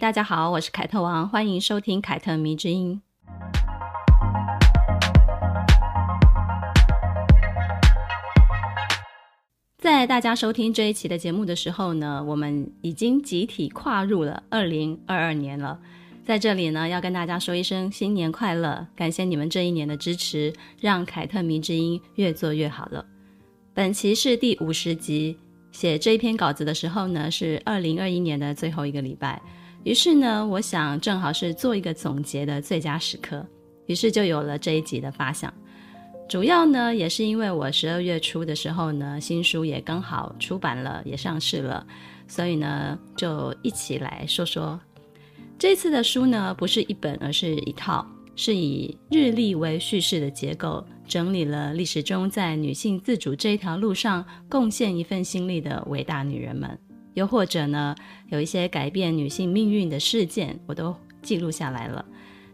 大家好，我是凯特王，欢迎收听凯特迷之音。在大家收听这一期的节目的时候呢，我们已经集体跨入了二零二二年了。在这里呢，要跟大家说一声新年快乐，感谢你们这一年的支持，让凯特迷之音越做越好了。本期是第五十集，写这一篇稿子的时候呢，是二零二一年的最后一个礼拜，于是呢，我想正好是做一个总结的最佳时刻，于是就有了这一集的发想。主要呢，也是因为我十二月初的时候呢，新书也刚好出版了，也上市了，所以呢，就一起来说说。这次的书呢，不是一本，而是一套，是以日历为叙事的结构，整理了历史中在女性自主这一条路上贡献一份心力的伟大女人们，又或者呢，有一些改变女性命运的事件，我都记录下来了，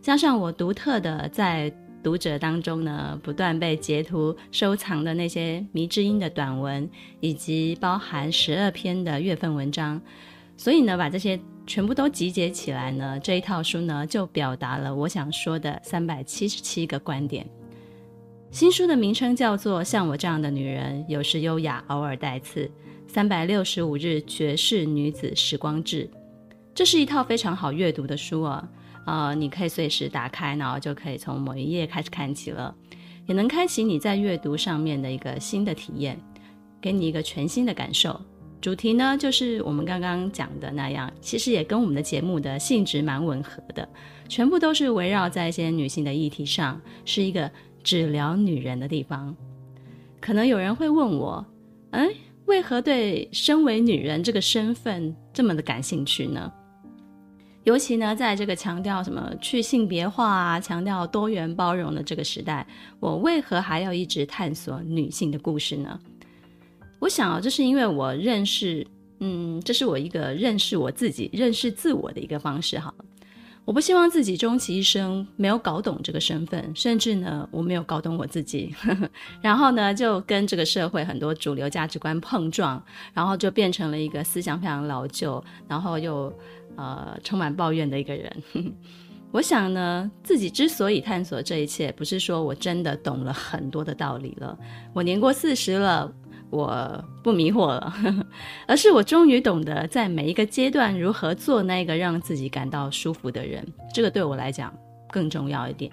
加上我独特的在。读者当中呢，不断被截图收藏的那些迷之音的短文，以及包含十二篇的月份文章，所以呢，把这些全部都集结起来呢，这一套书呢，就表达了我想说的三百七十七个观点。新书的名称叫做《像我这样的女人，有时优雅，偶尔带刺，三百六十五日绝世女子时光志》。这是一套非常好阅读的书啊。呃，你可以随时打开，然后就可以从某一页开始看起了，也能开启你在阅读上面的一个新的体验，给你一个全新的感受。主题呢，就是我们刚刚讲的那样，其实也跟我们的节目的性质蛮吻合的，全部都是围绕在一些女性的议题上，是一个只聊女人的地方。可能有人会问我，哎，为何对身为女人这个身份这么的感兴趣呢？尤其呢，在这个强调什么去性别化啊，强调多元包容的这个时代，我为何还要一直探索女性的故事呢？我想啊，这是因为我认识，嗯，这是我一个认识我自己、认识自我的一个方式。哈，我不希望自己终其一生没有搞懂这个身份，甚至呢，我没有搞懂我自己，然后呢，就跟这个社会很多主流价值观碰撞，然后就变成了一个思想非常老旧，然后又。呃，充满抱怨的一个人。我想呢，自己之所以探索这一切，不是说我真的懂了很多的道理了，我年过四十了，我不迷惑了，而是我终于懂得在每一个阶段如何做那个让自己感到舒服的人。这个对我来讲更重要一点。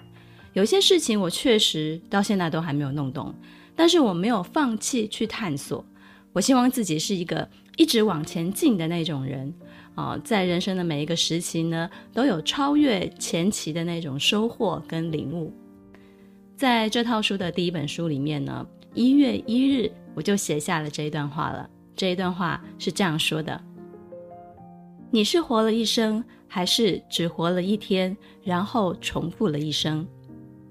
有些事情我确实到现在都还没有弄懂，但是我没有放弃去探索。我希望自己是一个一直往前进的那种人。啊，在人生的每一个时期呢，都有超越前期的那种收获跟领悟。在这套书的第一本书里面呢，一月一日我就写下了这一段话了。这一段话是这样说的：你是活了一生，还是只活了一天，然后重复了一生？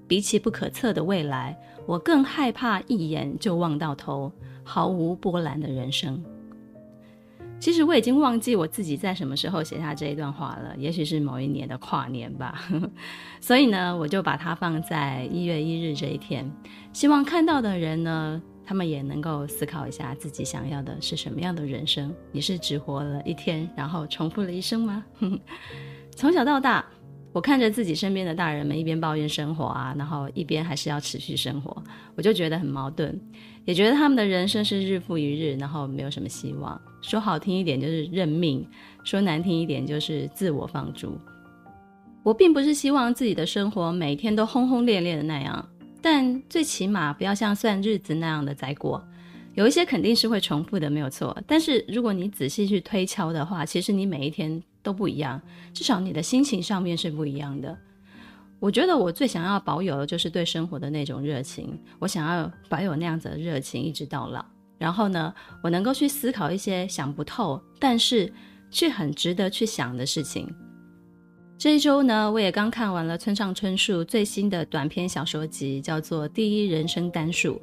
比起不可测的未来，我更害怕一眼就望到头，毫无波澜的人生。其实我已经忘记我自己在什么时候写下这一段话了，也许是某一年的跨年吧。所以呢，我就把它放在一月一日这一天，希望看到的人呢，他们也能够思考一下自己想要的是什么样的人生。你是只活了一天，然后重复了一生吗？从小到大，我看着自己身边的大人们一边抱怨生活啊，然后一边还是要持续生活，我就觉得很矛盾。也觉得他们的人生是日复一日，然后没有什么希望。说好听一点就是认命，说难听一点就是自我放逐。我并不是希望自己的生活每天都轰轰烈烈的那样，但最起码不要像算日子那样的宰过。有一些肯定是会重复的，没有错。但是如果你仔细去推敲的话，其实你每一天都不一样，至少你的心情上面是不一样的。我觉得我最想要保有的就是对生活的那种热情，我想要保有那样子的热情一直到老。然后呢，我能够去思考一些想不透，但是却很值得去想的事情。这一周呢，我也刚看完了村上春树最新的短篇小说集，叫做《第一人生单数》，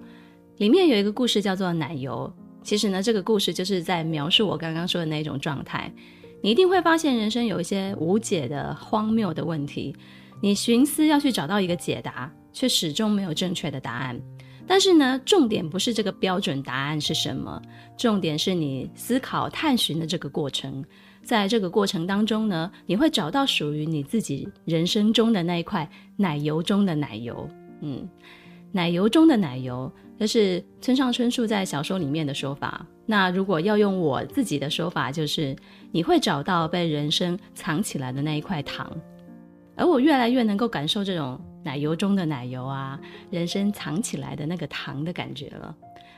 里面有一个故事叫做《奶油》。其实呢，这个故事就是在描述我刚刚说的那种状态。你一定会发现人生有一些无解的、荒谬的问题，你寻思要去找到一个解答，却始终没有正确的答案。但是呢，重点不是这个标准答案是什么，重点是你思考探寻的这个过程。在这个过程当中呢，你会找到属于你自己人生中的那一块奶油中的奶油。嗯，奶油中的奶油，这是村上春树在小说里面的说法。那如果要用我自己的说法，就是你会找到被人生藏起来的那一块糖。而我越来越能够感受这种奶油中的奶油啊，人生藏起来的那个糖的感觉了。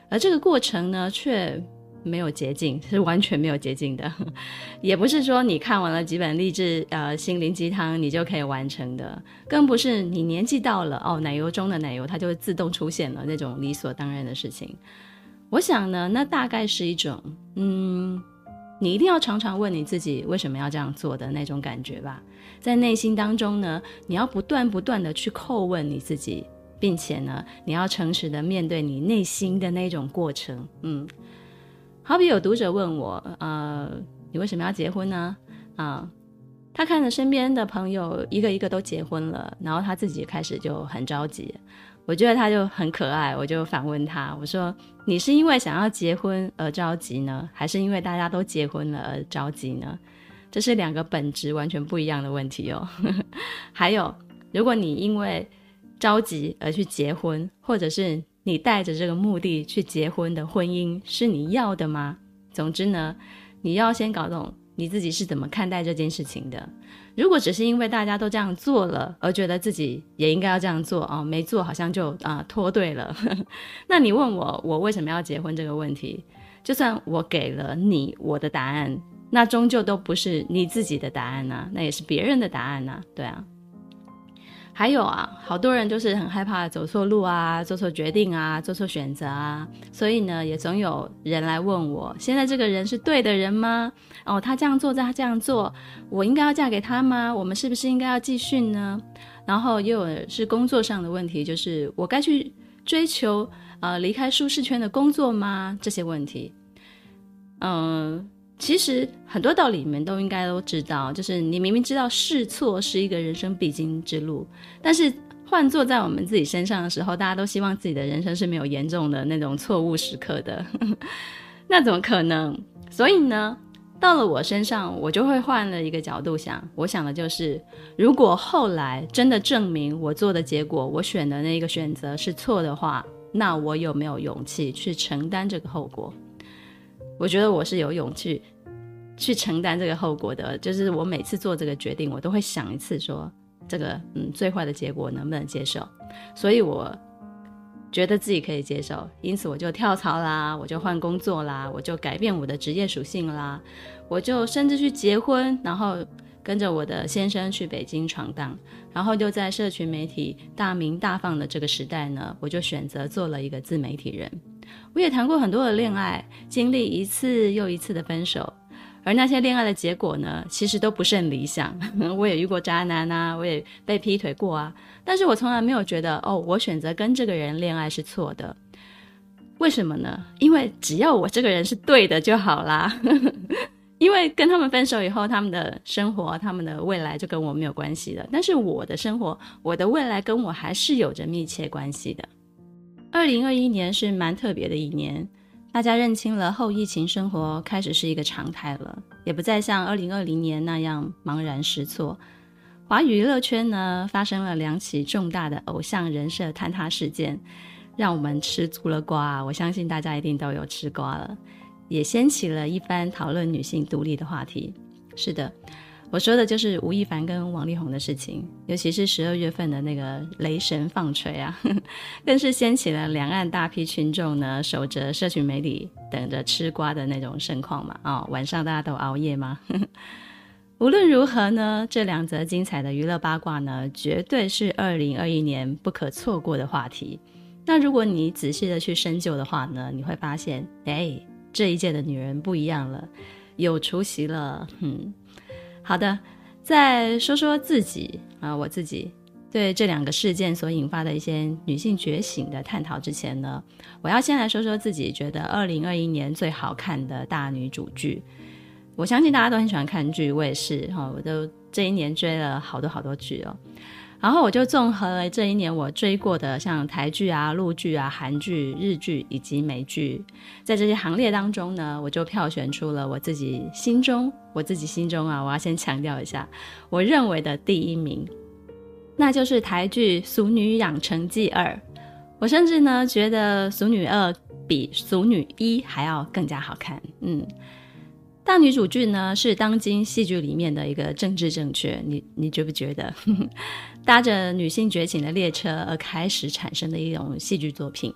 而这个过程呢，却没有捷径，是完全没有捷径的。也不是说你看完了几本励志呃心灵鸡汤，你就可以完成的。更不是你年纪到了哦，奶油中的奶油它就会自动出现了那种理所当然的事情。我想呢，那大概是一种嗯。你一定要常常问你自己为什么要这样做的那种感觉吧，在内心当中呢，你要不断不断的去叩问你自己，并且呢，你要诚实的面对你内心的那种过程。嗯，好比有读者问我，呃，你为什么要结婚呢？啊，他看着身边的朋友一个一个都结婚了，然后他自己开始就很着急。我觉得他就很可爱，我就反问他，我说：“你是因为想要结婚而着急呢，还是因为大家都结婚了而着急呢？”这是两个本质完全不一样的问题哦。还有，如果你因为着急而去结婚，或者是你带着这个目的去结婚的婚姻是你要的吗？总之呢，你要先搞懂你自己是怎么看待这件事情的。如果只是因为大家都这样做了，而觉得自己也应该要这样做哦，没做好像就啊脱队了，那你问我我为什么要结婚这个问题，就算我给了你我的答案，那终究都不是你自己的答案呐，那也是别人的答案呐，对啊。还有啊，好多人就是很害怕走错路啊，做错决定啊，做错选择啊，所以呢，也总有人来问我，现在这个人是对的人吗？哦，他这样做，他这样做，我应该要嫁给他吗？我们是不是应该要继续呢？然后又有是工作上的问题，就是我该去追求呃离开舒适圈的工作吗？这些问题，嗯、其实很多道理你们都应该都知道，就是你明明知道试错是一个人生必经之路，但是换做在我们自己身上的时候，大家都希望自己的人生是没有严重的那种错误时刻的，那怎么可能？所以呢，到了我身上，我就会换了一个角度想，我想的就是，如果后来真的证明我做的结果，我选的那个选择是错的话，那我有没有勇气去承担这个后果？我觉得我是有勇气去承担这个后果的，就是我每次做这个决定，我都会想一次说，这个嗯最坏的结果能不能接受，所以我觉得自己可以接受，因此我就跳槽啦，我就换工作啦，我就改变我的职业属性啦，我就甚至去结婚，然后跟着我的先生去北京闯荡，然后就在社群媒体大鸣大放的这个时代呢，我就选择做了一个自媒体人。我也谈过很多的恋爱，经历一次又一次的分手，而那些恋爱的结果呢，其实都不甚理想。我也遇过渣男啊，我也被劈腿过啊，但是我从来没有觉得哦，我选择跟这个人恋爱是错的。为什么呢？因为只要我这个人是对的就好啦。因为跟他们分手以后，他们的生活、他们的未来就跟我没有关系了。但是我的生活、我的未来跟我还是有着密切关系的。二零二一年是蛮特别的一年，大家认清了后疫情生活开始是一个常态了，也不再像二零二零年那样茫然失措。华语娱乐圈呢，发生了两起重大的偶像人设坍塌事件，让我们吃足了瓜。我相信大家一定都有吃瓜了，也掀起了一番讨论女性独立的话题。是的。我说的就是吴亦凡跟王力宏的事情，尤其是十二月份的那个雷神放锤啊，更是掀起了两岸大批群众呢守着社群媒体等着吃瓜的那种盛况嘛。哦，晚上大家都熬夜吗？无论如何呢，这两则精彩的娱乐八卦呢，绝对是二零二一年不可错过的话题。那如果你仔细的去深究的话呢，你会发现，哎，这一届的女人不一样了，有出息了，嗯。好的，再说说自己啊，我自己对这两个事件所引发的一些女性觉醒的探讨之前呢，我要先来说说自己觉得二零二一年最好看的大女主剧。我相信大家都很喜欢看剧，我也是哈，我都这一年追了好多好多剧哦。然后我就综合了这一年我追过的，像台剧啊、陆剧啊、韩剧、日剧以及美剧，在这些行列当中呢，我就票选出了我自己心中，我自己心中啊，我要先强调一下，我认为的第一名，那就是台剧《俗女养成记二》。我甚至呢觉得《俗女二》比《俗女一》还要更加好看。嗯，大女主剧呢是当今戏剧里面的一个政治正确，你你觉不觉得？搭着女性觉醒的列车而开始产生的一种戏剧作品，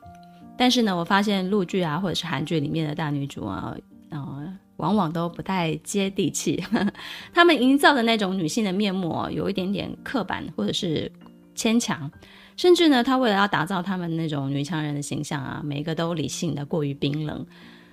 但是呢，我发现陆剧啊或者是韩剧里面的大女主啊，呃，往往都不太接地气，他们营造的那种女性的面目有一点点刻板或者是牵强，甚至呢，他为了要打造他们那种女强人的形象啊，每一个都理性的过于冰冷。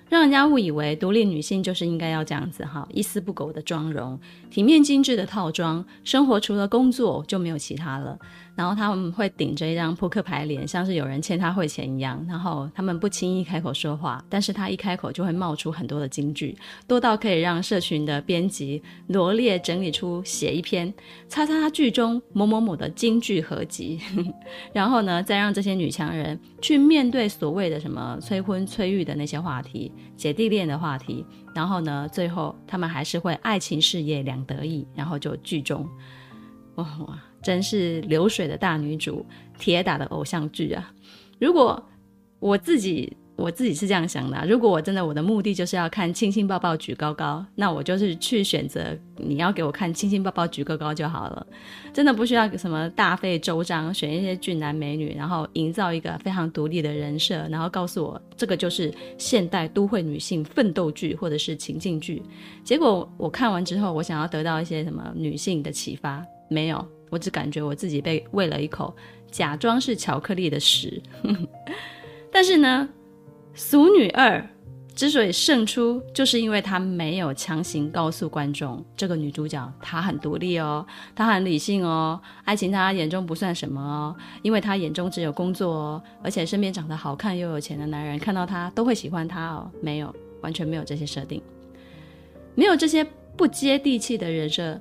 让人家误以为独立女性就是应该要这样子哈，一丝不苟的妆容，体面精致的套装，生活除了工作就没有其他了。然后他们会顶着一张扑克牌脸，像是有人欠他汇钱一样。然后他们不轻易开口说话，但是他一开口就会冒出很多的金句，多到可以让社群的编辑罗列整理出写一篇“叉叉叉剧中某某某的金句合集”。然后呢，再让这些女强人去面对所谓的什么催婚催育的那些话题、姐弟恋的话题。然后呢，最后他们还是会爱情事业两得意，然后就剧终。哇哇！真是流水的大女主，铁打的偶像剧啊！如果我自己我自己是这样想的，如果我真的我的目的就是要看亲亲抱抱举高高，那我就是去选择你要给我看亲亲抱抱举高高就好了，真的不需要什么大费周章选一些俊男美女，然后营造一个非常独立的人设，然后告诉我这个就是现代都会女性奋斗剧或者是情境剧。结果我看完之后，我想要得到一些什么女性的启发，没有。我只感觉我自己被喂了一口假装是巧克力的屎，但是呢，《俗女二》之所以胜出，就是因为她没有强行告诉观众这个女主角她很独立哦，她很理性哦，爱情她眼中不算什么哦，因为她眼中只有工作哦，而且身边长得好看又有钱的男人看到她都会喜欢她哦，没有，完全没有这些设定，没有这些不接地气的人设。《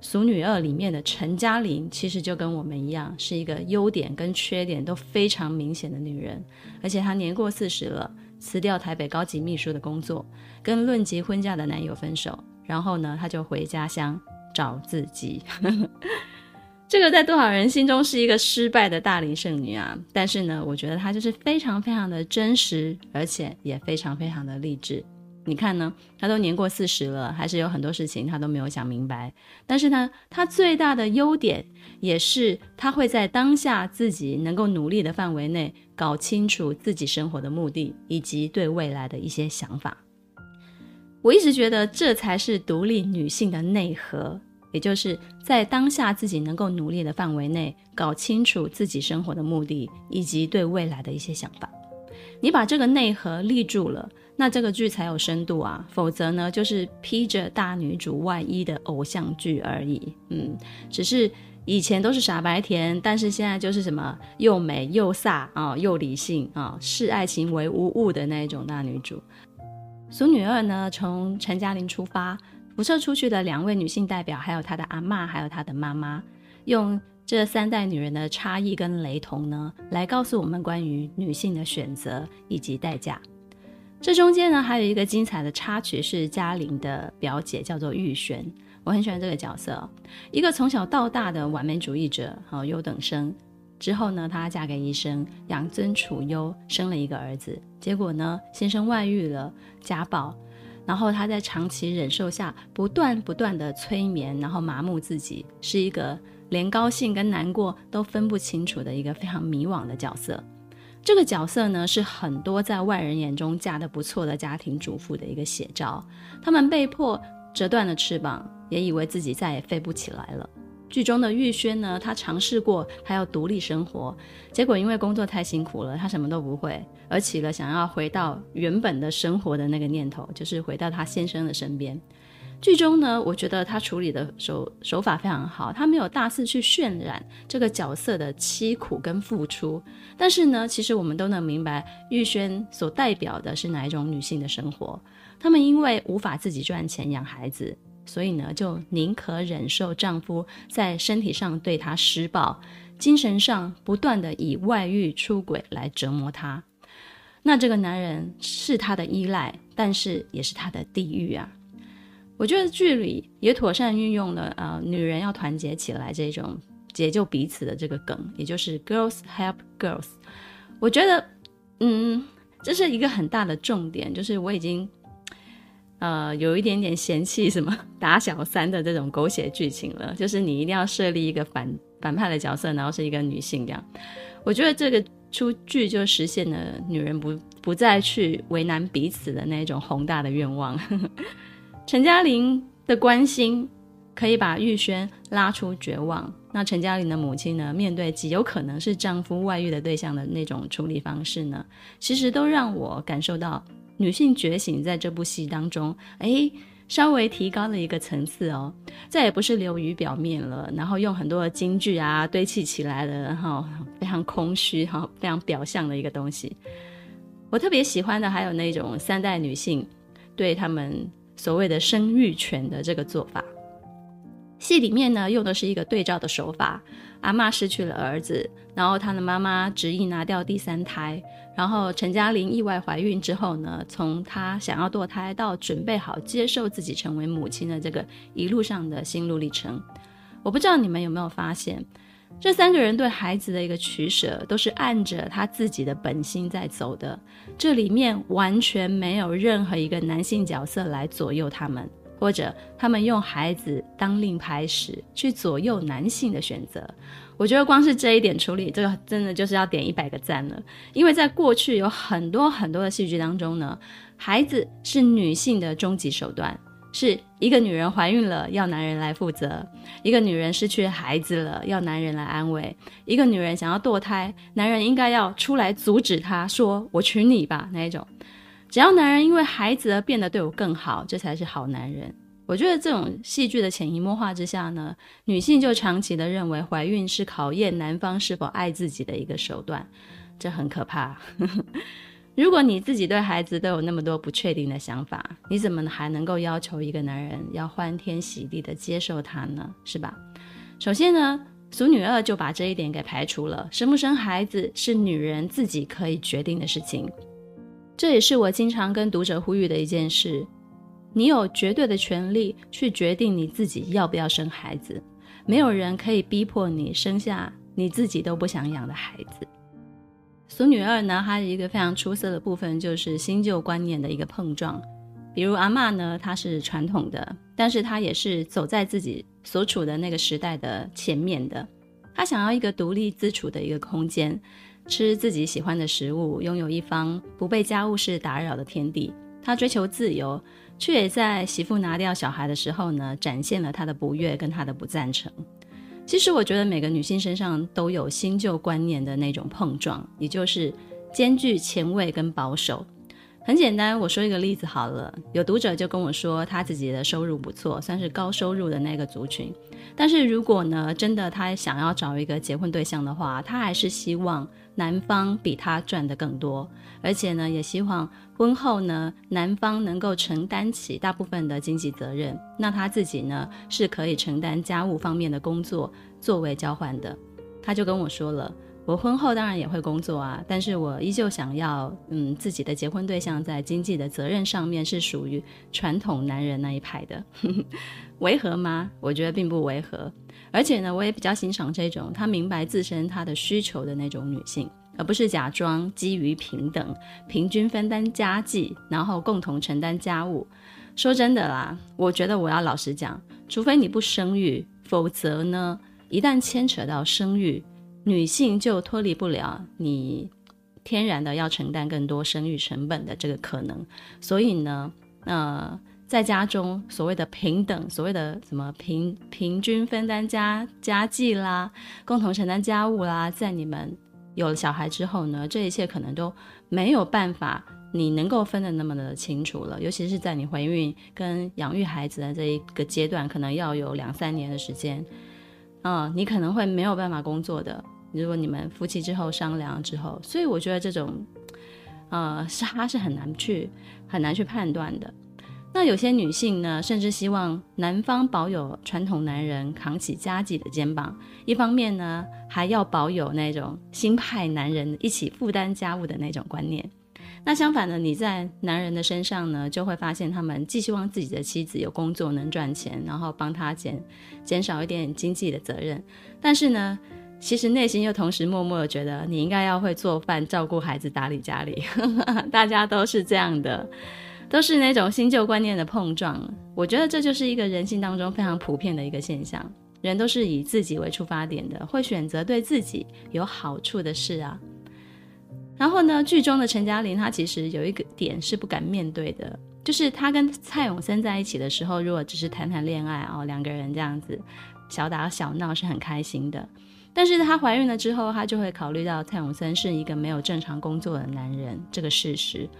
俗女二》里面的陈嘉玲其实就跟我们一样，是一个优点跟缺点都非常明显的女人，而且她年过四十了，辞掉台北高级秘书的工作，跟论及婚嫁的男友分手，然后呢，她就回家乡找自己。这个在多少人心中是一个失败的大龄剩女啊？但是呢，我觉得她就是非常非常的真实，而且也非常非常的励志。你看呢？他都年过四十了，还是有很多事情他都没有想明白。但是呢，他最大的优点也是他会在当下自己能够努力的范围内，搞清楚自己生活的目的以及对未来的一些想法。我一直觉得这才是独立女性的内核，也就是在当下自己能够努力的范围内，搞清楚自己生活的目的以及对未来的一些想法。你把这个内核立住了。那这个剧才有深度啊，否则呢，就是披着大女主外衣的偶像剧而已。嗯，只是以前都是傻白甜，但是现在就是什么又美又飒啊，又理性啊，视爱情为无物的那一种大女主。俗女二呢，从陈嘉玲出发，辐射出去的两位女性代表，还有她的阿嬷，还有她的妈妈，用这三代女人的差异跟雷同呢，来告诉我们关于女性的选择以及代价。这中间呢，还有一个精彩的插曲，是嘉玲的表姐，叫做玉璇。我很喜欢这个角色，一个从小到大的完美主义者，好优等生。之后呢，她嫁给医生，养尊处优，生了一个儿子。结果呢，先生外遇了，家暴。然后她在长期忍受下，不断不断的催眠，然后麻木自己，是一个连高兴跟难过都分不清楚的一个非常迷惘的角色。这个角色呢，是很多在外人眼中嫁得不错的家庭主妇的一个写照。他们被迫折断了翅膀，也以为自己再也飞不起来了。剧中的玉轩呢，她尝试过，还要独立生活，结果因为工作太辛苦了，她什么都不会，而起了想要回到原本的生活的那个念头，就是回到她先生的身边。剧中呢，我觉得他处理的手手法非常好，他没有大肆去渲染这个角色的凄苦跟付出，但是呢，其实我们都能明白玉轩所代表的是哪一种女性的生活。她们因为无法自己赚钱养孩子，所以呢，就宁可忍受丈夫在身体上对她施暴，精神上不断的以外遇出轨来折磨她。那这个男人是她的依赖，但是也是她的地狱啊。我觉得剧里也妥善运用了呃，女人要团结起来这种解救彼此的这个梗，也就是 girls help girls。我觉得，嗯，这是一个很大的重点，就是我已经呃有一点点嫌弃什么打小三的这种狗血剧情了，就是你一定要设立一个反反派的角色，然后是一个女性这样。我觉得这个出剧就实现了女人不不再去为难彼此的那种宏大的愿望。陈嘉玲的关心可以把玉轩拉出绝望。那陈嘉玲的母亲呢？面对极有可能是丈夫外遇的对象的那种处理方式呢？其实都让我感受到女性觉醒在这部戏当中，哎，稍微提高了一个层次哦。再也不是流于表面了，然后用很多的金句啊堆砌起来的，哈，非常空虚哈，非常表象的一个东西。我特别喜欢的还有那种三代女性对他们。所谓的生育权的这个做法，戏里面呢用的是一个对照的手法。阿嬷失去了儿子，然后她的妈妈执意拿掉第三胎，然后陈嘉玲意外怀孕之后呢，从她想要堕胎到准备好接受自己成为母亲的这个一路上的心路历程。我不知道你们有没有发现。这三个人对孩子的一个取舍，都是按着他自己的本心在走的。这里面完全没有任何一个男性角色来左右他们，或者他们用孩子当令牌使去左右男性的选择。我觉得光是这一点处理，这个真的就是要点一百个赞了。因为在过去有很多很多的戏剧当中呢，孩子是女性的终极手段。是一个女人怀孕了，要男人来负责；一个女人失去孩子了，要男人来安慰；一个女人想要堕胎，男人应该要出来阻止她，说“我娶你吧”那一种。只要男人因为孩子而变得对我更好，这才是好男人。我觉得这种戏剧的潜移默化之下呢，女性就长期的认为怀孕是考验男方是否爱自己的一个手段，这很可怕。如果你自己对孩子都有那么多不确定的想法，你怎么还能够要求一个男人要欢天喜地的接受他呢？是吧？首先呢，《俗女二》就把这一点给排除了，生不生孩子是女人自己可以决定的事情。这也是我经常跟读者呼吁的一件事：你有绝对的权利去决定你自己要不要生孩子，没有人可以逼迫你生下你自己都不想养的孩子。《俗女二》呢，它有一个非常出色的部分，就是新旧观念的一个碰撞。比如阿嬷呢，她是传统的，但是她也是走在自己所处的那个时代的前面的。她想要一个独立自处的一个空间，吃自己喜欢的食物，拥有一方不被家务事打扰的天地。她追求自由，却也在媳妇拿掉小孩的时候呢，展现了她的不悦跟她的不赞成。其实我觉得每个女性身上都有新旧观念的那种碰撞，也就是兼具前卫跟保守。很简单，我说一个例子好了。有读者就跟我说，他自己的收入不错，算是高收入的那个族群。但是如果呢，真的他想要找一个结婚对象的话，他还是希望男方比他赚得更多，而且呢，也希望。婚后呢，男方能够承担起大部分的经济责任，那他自己呢，是可以承担家务方面的工作作为交换的。他就跟我说了，我婚后当然也会工作啊，但是我依旧想要，嗯，自己的结婚对象在经济的责任上面是属于传统男人那一派的。违和吗？我觉得并不违和，而且呢，我也比较欣赏这种他明白自身他的需求的那种女性。而不是假装基于平等、平均分担家计，然后共同承担家务。说真的啦，我觉得我要老实讲，除非你不生育，否则呢，一旦牵扯到生育，女性就脱离不了你天然的要承担更多生育成本的这个可能。所以呢，呃，在家中所谓的平等，所谓的什么平平均分担家家计啦，共同承担家务啦，在你们。有了小孩之后呢，这一切可能都没有办法你能够分得那么的清楚了，尤其是在你怀孕跟养育孩子的这一个阶段，可能要有两三年的时间，嗯、你可能会没有办法工作的。如果你们夫妻之后商量之后，所以我觉得这种，呃，是他是很难去很难去判断的。那有些女性呢，甚至希望男方保有传统男人扛起家计的肩膀，一方面呢，还要保有那种新派男人一起负担家务的那种观念。那相反呢，你在男人的身上呢，就会发现他们既希望自己的妻子有工作能赚钱，然后帮他减减少一点经济的责任，但是呢，其实内心又同时默默的觉得你应该要会做饭、照顾孩子、打理家里。大家都是这样的。都是那种新旧观念的碰撞，我觉得这就是一个人性当中非常普遍的一个现象。人都是以自己为出发点的，会选择对自己有好处的事啊。然后呢，剧中的陈嘉玲她其实有一个点是不敢面对的，就是她跟蔡永森在一起的时候，如果只是谈谈恋爱哦，两个人这样子小打小闹是很开心的。但是她怀孕了之后，她就会考虑到蔡永森是一个没有正常工作的男人这个事实。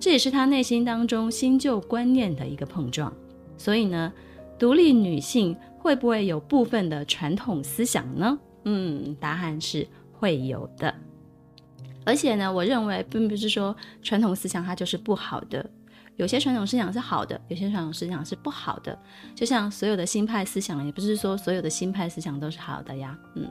这也是她内心当中新旧观念的一个碰撞，所以呢，独立女性会不会有部分的传统思想呢？嗯，答案是会有的。而且呢，我认为并不是说传统思想它就是不好的，有些传统思想是好的，有些传统思想是不好的。就像所有的新派思想，也不是说所有的新派思想都是好的呀。嗯。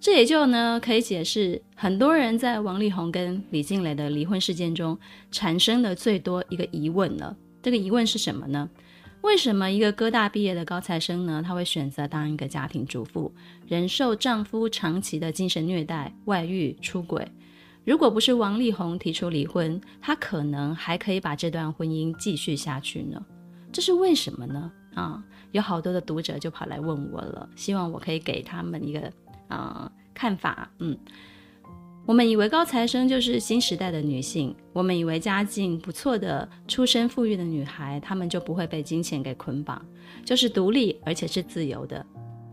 这也就呢，可以解释很多人在王力宏跟李静蕾的离婚事件中产生的最多一个疑问了。这个疑问是什么呢？为什么一个哥大毕业的高材生呢，他会选择当一个家庭主妇，忍受丈夫长期的精神虐待、外遇、出轨？如果不是王力宏提出离婚，他可能还可以把这段婚姻继续下去呢？这是为什么呢？啊，有好多的读者就跑来问我了，希望我可以给他们一个。啊、看法，嗯，我们以为高材生就是新时代的女性，我们以为家境不错的、出身富裕的女孩，她们就不会被金钱给捆绑，就是独立而且是自由的。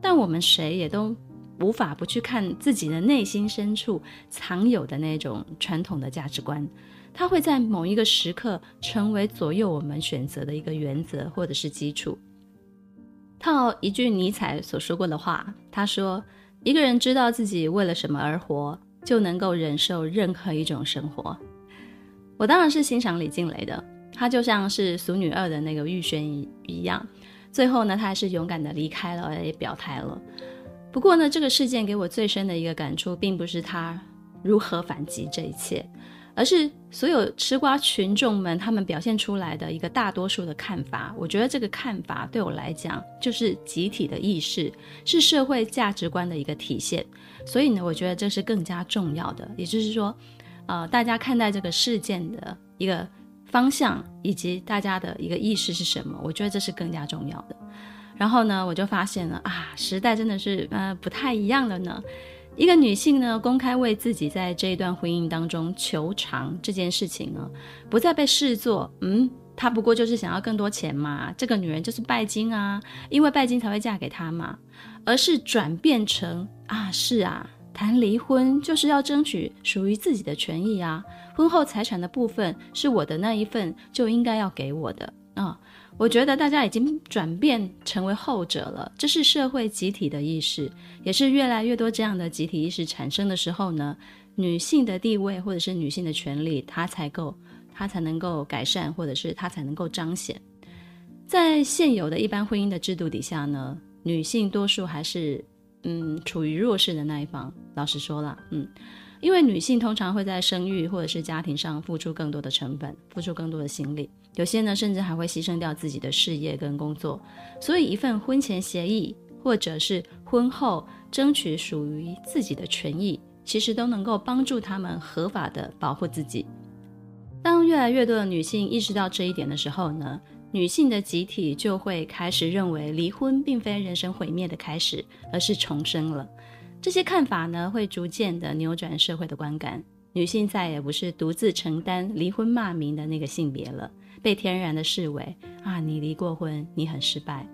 但我们谁也都无法不去看自己的内心深处藏有的那种传统的价值观，它会在某一个时刻成为左右我们选择的一个原则或者是基础。套一句尼采所说过的话，他说。一个人知道自己为了什么而活，就能够忍受任何一种生活。我当然是欣赏李静蕾的，她就像是《俗女二》的那个玉轩一样，最后呢，她还是勇敢的离开了，也表态了。不过呢，这个事件给我最深的一个感触，并不是她如何反击这一切。而是所有吃瓜群众们他们表现出来的一个大多数的看法，我觉得这个看法对我来讲就是集体的意识，是社会价值观的一个体现。所以呢，我觉得这是更加重要的。也就是说，呃，大家看待这个事件的一个方向以及大家的一个意识是什么，我觉得这是更加重要的。然后呢，我就发现了啊，时代真的是呃不太一样了呢。一个女性呢，公开为自己在这一段婚姻当中求偿这件事情呢，不再被视作，嗯，她不过就是想要更多钱嘛，这个女人就是拜金啊，因为拜金才会嫁给他嘛，而是转变成啊，是啊，谈离婚就是要争取属于自己的权益啊，婚后财产的部分是我的那一份，就应该要给我的啊。我觉得大家已经转变成为后者了，这是社会集体的意识，也是越来越多这样的集体意识产生的时候呢，女性的地位或者是女性的权利，它才够，它才能够改善，或者是它才能够彰显。在现有的一般婚姻的制度底下呢，女性多数还是嗯处于弱势的那一方。老实说了，嗯。因为女性通常会在生育或者是家庭上付出更多的成本，付出更多的心力，有些呢甚至还会牺牲掉自己的事业跟工作。所以，一份婚前协议或者是婚后争取属于自己的权益，其实都能够帮助他们合法的保护自己。当越来越多的女性意识到这一点的时候呢，女性的集体就会开始认为离婚并非人生毁灭的开始，而是重生了。这些看法呢，会逐渐的扭转社会的观感。女性再也不是独自承担离婚骂名的那个性别了，被天然的视为啊，你离过婚，你很失败。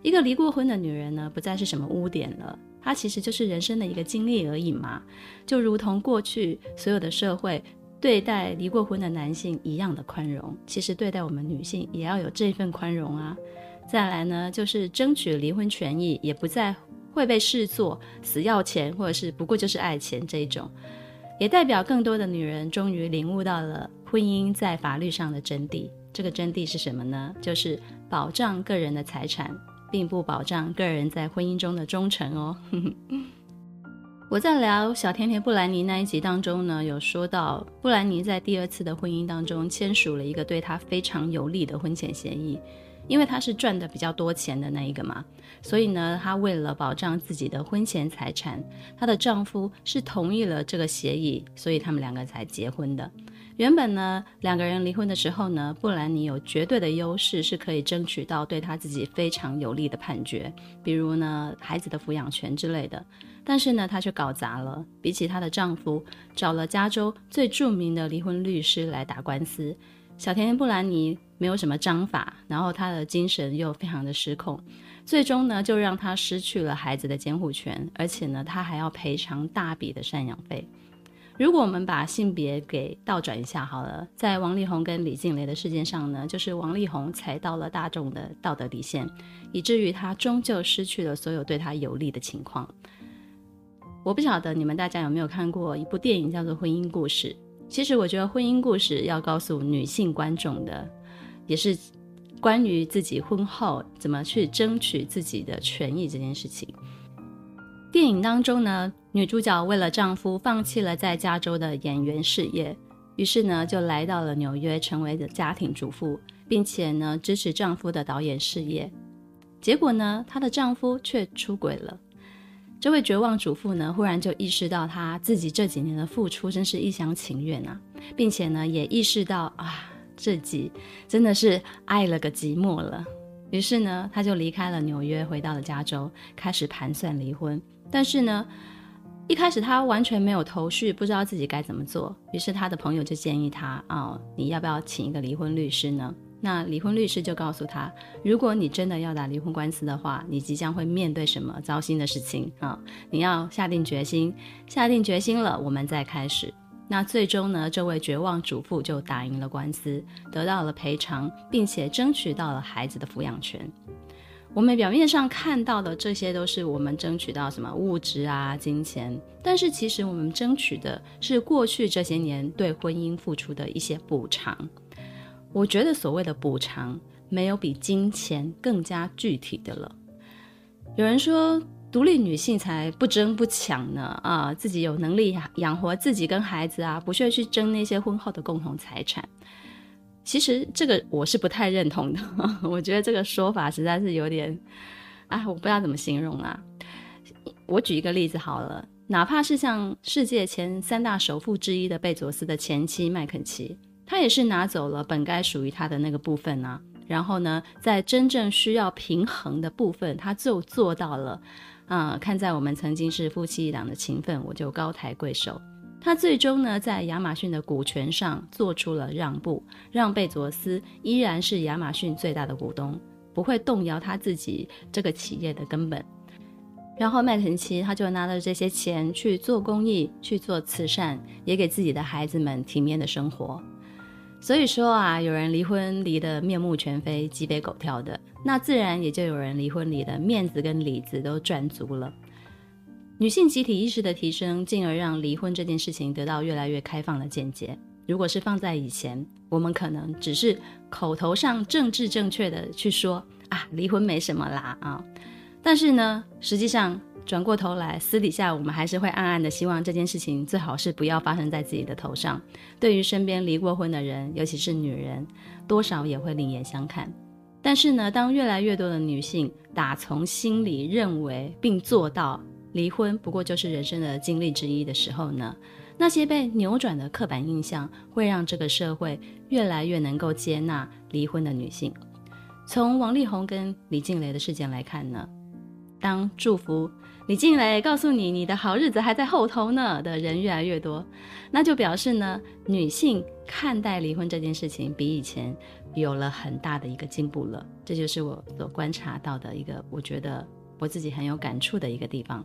一个离过婚的女人呢，不再是什么污点了，她其实就是人生的一个经历而已嘛。就如同过去所有的社会对待离过婚的男性一样的宽容，其实对待我们女性也要有这份宽容啊。再来呢，就是争取离婚权益，也不再会被视作死要钱，或者是不过就是爱钱这一种，也代表更多的女人终于领悟到了婚姻在法律上的真谛。这个真谛是什么呢？就是保障个人的财产，并不保障个人在婚姻中的忠诚哦。我在聊小甜甜布兰妮那一集当中呢，有说到布兰妮在第二次的婚姻当中签署了一个对她非常有利的婚前协议，因为她是赚的比较多钱的那一个嘛，所以呢，她为了保障自己的婚前财产，她的丈夫是同意了这个协议，所以他们两个才结婚的。原本呢，两个人离婚的时候呢，布兰妮有绝对的优势，是可以争取到对她自己非常有利的判决，比如呢，孩子的抚养权之类的。但是呢，她却搞砸了。比起她的丈夫，找了加州最著名的离婚律师来打官司。小甜甜布兰妮没有什么章法，然后她的精神又非常的失控，最终呢，就让她失去了孩子的监护权，而且呢，她还要赔偿大笔的赡养费。如果我们把性别给倒转一下好了，在王力宏跟李静蕾的事件上呢，就是王力宏踩到了大众的道德底线，以至于他终究失去了所有对他有利的情况。我不晓得你们大家有没有看过一部电影叫做《婚姻故事》。其实我觉得婚姻故事要告诉女性观众的，也是关于自己婚后怎么去争取自己的权益这件事情。电影当中呢，女主角为了丈夫放弃了在加州的演员事业，于是呢就来到了纽约，成为了家庭主妇，并且呢支持丈夫的导演事业。结果呢，她的丈夫却出轨了。这位绝望主妇呢，忽然就意识到她自己这几年的付出真是一厢情愿啊，并且呢，也意识到啊，自己真的是爱了个寂寞了。于是呢，她就离开了纽约，回到了加州，开始盘算离婚。但是呢，一开始他完全没有头绪，不知道自己该怎么做。于是他的朋友就建议他啊，哦，你要不要请一个离婚律师呢？那离婚律师就告诉他，如果你真的要打离婚官司的话，你即将会面对什么糟心的事情啊？你要下定决心，下定决心了，我们再开始。那最终呢，这位绝望主妇就打赢了官司，得到了赔偿，并且争取到了孩子的抚养权。我们表面上看到的这些都是我们争取到什么物质啊、金钱，但是其实我们争取的是过去这些年对婚姻付出的一些补偿。我觉得所谓的补偿，没有比金钱更加具体的了。有人说，独立女性才不争不抢呢，啊，自己有能力养活自己跟孩子啊，不需要去争那些婚后的共同财产。其实这个我是不太认同的，我觉得这个说法实在是有点，啊，我不知道怎么形容啊。我举一个例子好了，哪怕是像世界前三大首富之一的贝佐斯的前妻麦肯齐。他也是拿走了本该属于他的那个部分啊，然后呢，在真正需要平衡的部分，他就做到了。啊、嗯，看在我们曾经是夫妻一档的情分，我就高抬贵手。他最终呢，在亚马逊的股权上做出了让步，让贝佐斯依然是亚马逊最大的股东，不会动摇他自己这个企业的根本。然后麦肯齐他就拿了这些钱去做公益，去做慈善，也给自己的孩子们体面的生活。所以说啊，有人离婚离得面目全非、鸡飞狗跳的，那自然也就有人离婚离得面子跟里子都赚足了。女性集体意识的提升，进而让离婚这件事情得到越来越开放的见解。如果是放在以前，我们可能只是口头上政治正确的去说啊，离婚没什么啦啊，但是呢，实际上。转过头来，私底下我们还是会暗暗的希望这件事情最好是不要发生在自己的头上。对于身边离过婚的人，尤其是女人，多少也会另眼相看。但是呢，当越来越多的女性打从心里认为并做到离婚不过就是人生的经历之一的时候呢，那些被扭转的刻板印象会让这个社会越来越能够接纳离婚的女性。从王力宏跟李静蕾的事件来看呢，当祝福。李静蕾告诉你，你的好日子还在后头呢的人越来越多，那就表示呢，女性看待离婚这件事情比以前有了很大的一个进步了。这就是我所观察到的一个，我觉得我自己很有感触的一个地方。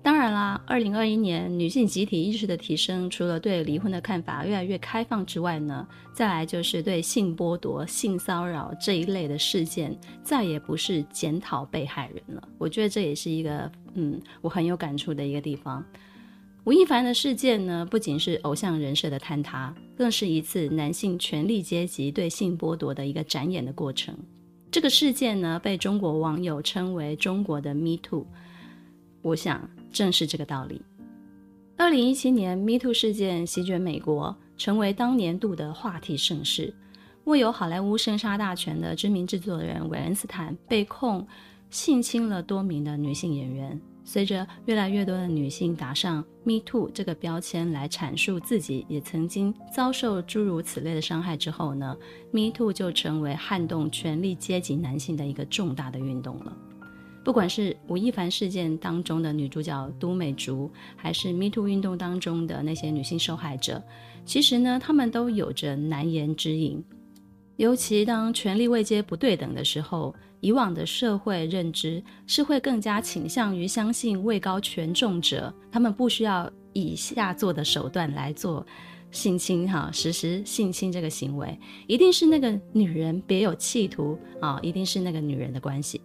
当然啦，二零二一年女性集体意识的提升，除了对离婚的看法越来越开放之外呢，再来就是对性剥夺、性骚扰这一类的事件，再也不是检讨被害人了。我觉得这也是一个，嗯，我很有感触的一个地方。吴亦凡的事件呢，不仅是偶像人设的坍塌，更是一次男性权力阶级对性剥夺的一个展演的过程。这个事件呢，被中国网友称为“中国的 Me Too”。我想，正是这个道理。二零一七年，Me Too 事件席卷美国，成为当年度的话题盛事。握有好莱坞生杀大权的知名制作人韦恩斯坦被控性侵了多名的女性演员。随着越来越多的女性打上 Me Too 这个标签来阐述自己也曾经遭受诸如此类的伤害之后呢，Me Too 就成为撼动权力阶级男性的一个重大的运动了。不管是吴亦凡事件当中的女主角都美竹，还是 Me Too 运动当中的那些女性受害者，其实呢，她们都有着难言之隐。尤其当权力位阶不对等的时候。以往的社会认知是会更加倾向于相信位高权重者，他们不需要以下作的手段来做性侵哈，实施性侵这个行为，一定是那个女人别有企图啊，一定是那个女人的关系。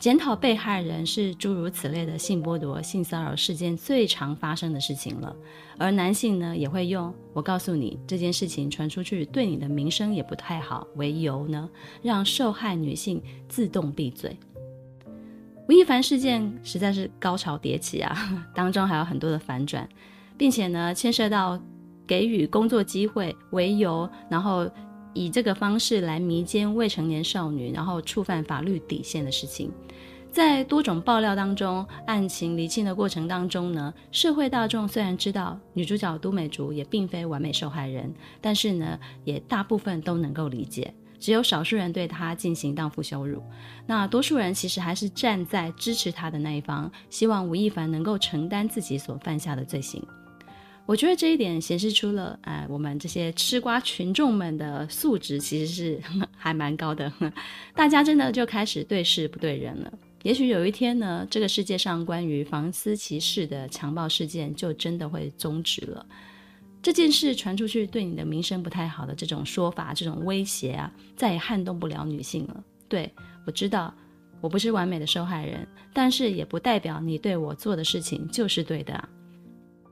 检讨被害人是诸如此类的性剥夺、性骚扰事件最常发生的事情了，而男性呢也会用“我告诉你这件事情传出去对你的名声也不太好”为由呢，让受害女性自动闭嘴。吴亦凡事件实在是高潮迭起啊，当中还有很多的反转，并且呢牵涉到给予工作机会为由，然后。以这个方式来迷奸未成年少女，然后触犯法律底线的事情，在多种爆料当中，案情厘清的过程当中呢，社会大众虽然知道女主角都美竹也并非完美受害人，但是呢，也大部分都能够理解，只有少数人对她进行荡妇羞辱，那多数人其实还是站在支持她的那一方，希望吴亦凡能够承担自己所犯下的罪行。我觉得这一点显示出了，哎，我们这些吃瓜群众们的素质其实是还蛮高的，大家真的就开始对事不对人了。也许有一天呢，这个世界上关于房思琪式的强暴事件就真的会终止了。这件事传出去对你的名声不太好的这种说法、这种威胁啊，再也撼动不了女性了。对，我知道，我不是完美的受害人，但是也不代表你对我做的事情就是对的啊。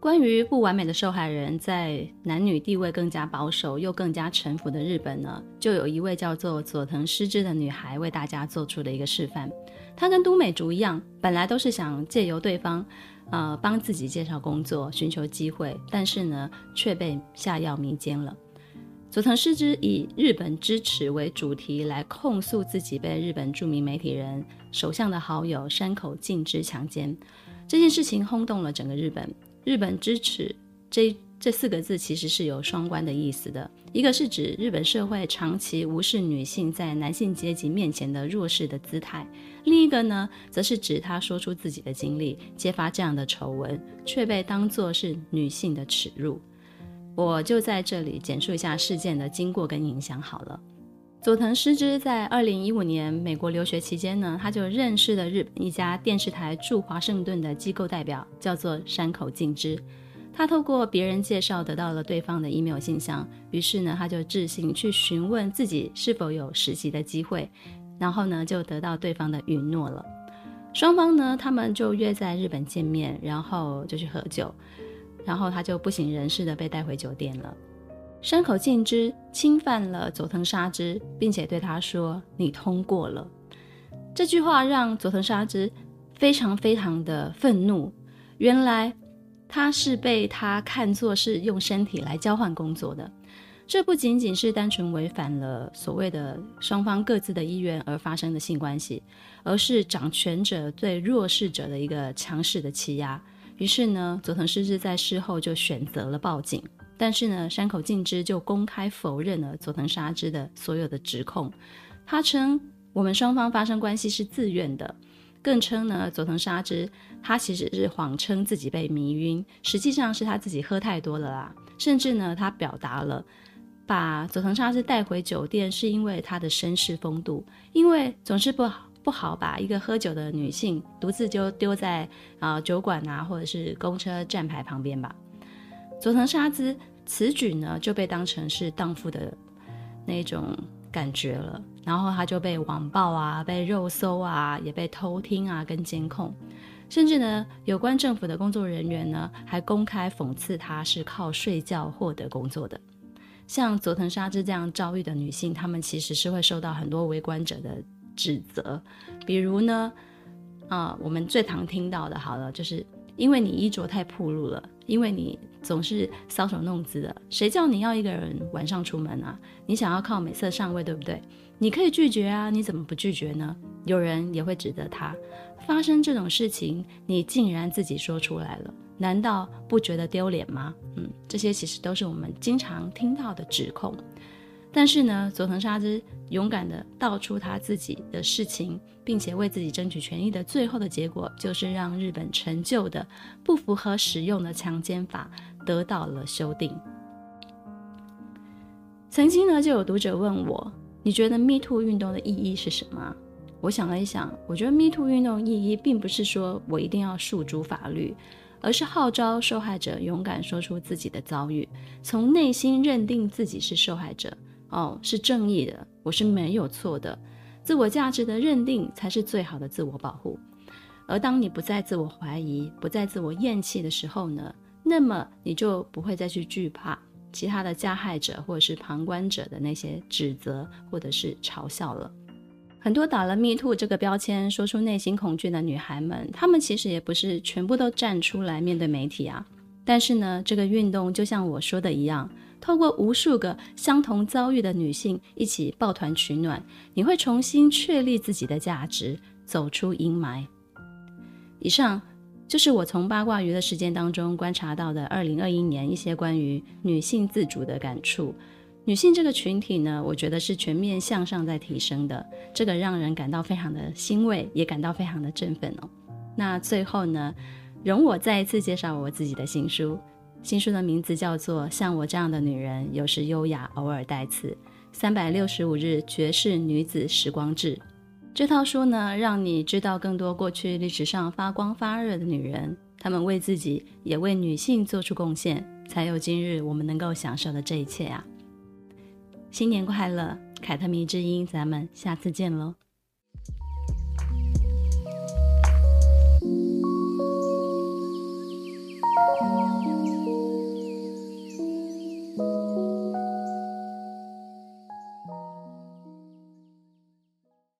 关于不完美的受害人，在男女地位更加保守又更加臣服的日本呢，就有一位叫做佐藤诗织的女孩为大家做出了一个示范。她跟都美竹一样，本来都是想借由对方，呃，帮自己介绍工作、寻求机会，但是呢，却被下药迷奸了。佐藤诗织以日本之耻为主题来控诉自己被日本著名媒体人首相的好友山口敬之强奸，这件事情轰动了整个日本。日本之耻这这四个字其实是有双关的意思的，一个是指日本社会长期无视女性在男性阶级面前的弱势的姿态，另一个呢，则是指他说出自己的经历，揭发这样的丑闻，却被当作是女性的耻辱。我就在这里简述一下事件的经过跟影响好了。佐藤诗织在二零一五年美国留学期间呢，他就认识了日本一家电视台驻华盛顿的机构代表，叫做山口敬之。他透过别人介绍得到了对方的 email 信箱，于是呢，他就致信去询问自己是否有实习的机会，然后呢，就得到对方的允诺了。双方呢，他们就约在日本见面，然后就去喝酒，然后他就不省人事的被带回酒店了。山口敬之侵犯了佐藤纱织，并且对他说：“你通过了。”这句话让佐藤纱织非常非常的愤怒。原来他是被他看作是用身体来交换工作的。这不仅仅是单纯违反了所谓的双方各自的意愿而发生的性关系，而是掌权者对弱势者的一个强势的欺压。于是呢，佐藤诗织在事后就选择了报警。但是呢，山口敬之就公开否认了佐藤纱织的所有的指控。他称我们双方发生关系是自愿的，更称呢，佐藤纱织他其实是谎称自己被迷晕，实际上是他自己喝太多了啦。甚至呢，他表达了把佐藤纱织带回酒店是因为他的绅士风度，因为总是不好不好把一个喝酒的女性独自就丢在啊、呃、酒馆啊，或者是公车站牌旁边吧。佐藤沙织此举呢就被当成是荡妇的那种感觉了，然后他就被网暴啊，被肉搜啊，也被偷听啊，跟监控，甚至呢有关政府的工作人员呢还公开讽刺他是靠睡觉获得工作的。像佐藤沙织这样遭遇的女性，她们其实是会受到很多围观者的指责，比如呢，啊、我们最常听到的，好了，就是因为你衣着太暴露了，因为你总是搔首弄姿的，谁叫你要一个人晚上出门啊？你想要靠美色上位，对不对？你可以拒绝啊，你怎么不拒绝呢？有人也会指责他，发生这种事情，你竟然自己说出来了。难道不觉得丢脸吗？嗯，这些其实都是我们经常听到的指控。但是呢，佐藤沙织勇敢地道出他自己的事情，并且为自己争取权益的最后的结果，就是让日本陈旧的不符合使用的强奸法得到了修订。曾经呢，就有读者问我：“你觉得 Me Too 运动的意义是什么？”我想了一想，我觉得 Me Too 运动意义并不是说我一定要诉诸法律。而是号召受害者勇敢说出自己的遭遇，从内心认定自己是受害者，哦，是正义的，我是没有错的，自我价值的认定才是最好的自我保护。而当你不再自我怀疑，不再自我厌弃的时候呢，那么你就不会再去惧怕其他的加害者或者是旁观者的那些指责或者是嘲笑了。很多打了 “Me Too” 这个标签，说出内心恐惧的女孩们，她们其实也不是全部都站出来面对媒体啊。但是呢，这个运动就像我说的一样，透过无数个相同遭遇的女性一起抱团取暖，你会重新确立自己的价值，走出阴霾。以上就是我从八卦鱼的事件当中观察到的2021年一些关于女性自主的感触。女性这个群体呢，我觉得是全面向上在提升的，这个让人感到非常的欣慰，也感到非常的振奋哦。那最后呢，容我再一次介绍我自己的新书，新书的名字叫做《像我这样的女人，有时优雅，偶尔带刺：三百六十五日绝世女子时光志》。这套书呢，让你知道更多过去历史上发光发热的女人，她们为自己也为女性做出贡献，才有今日我们能够享受的这一切啊。新年快乐，凯特迷之音，咱们下次见喽。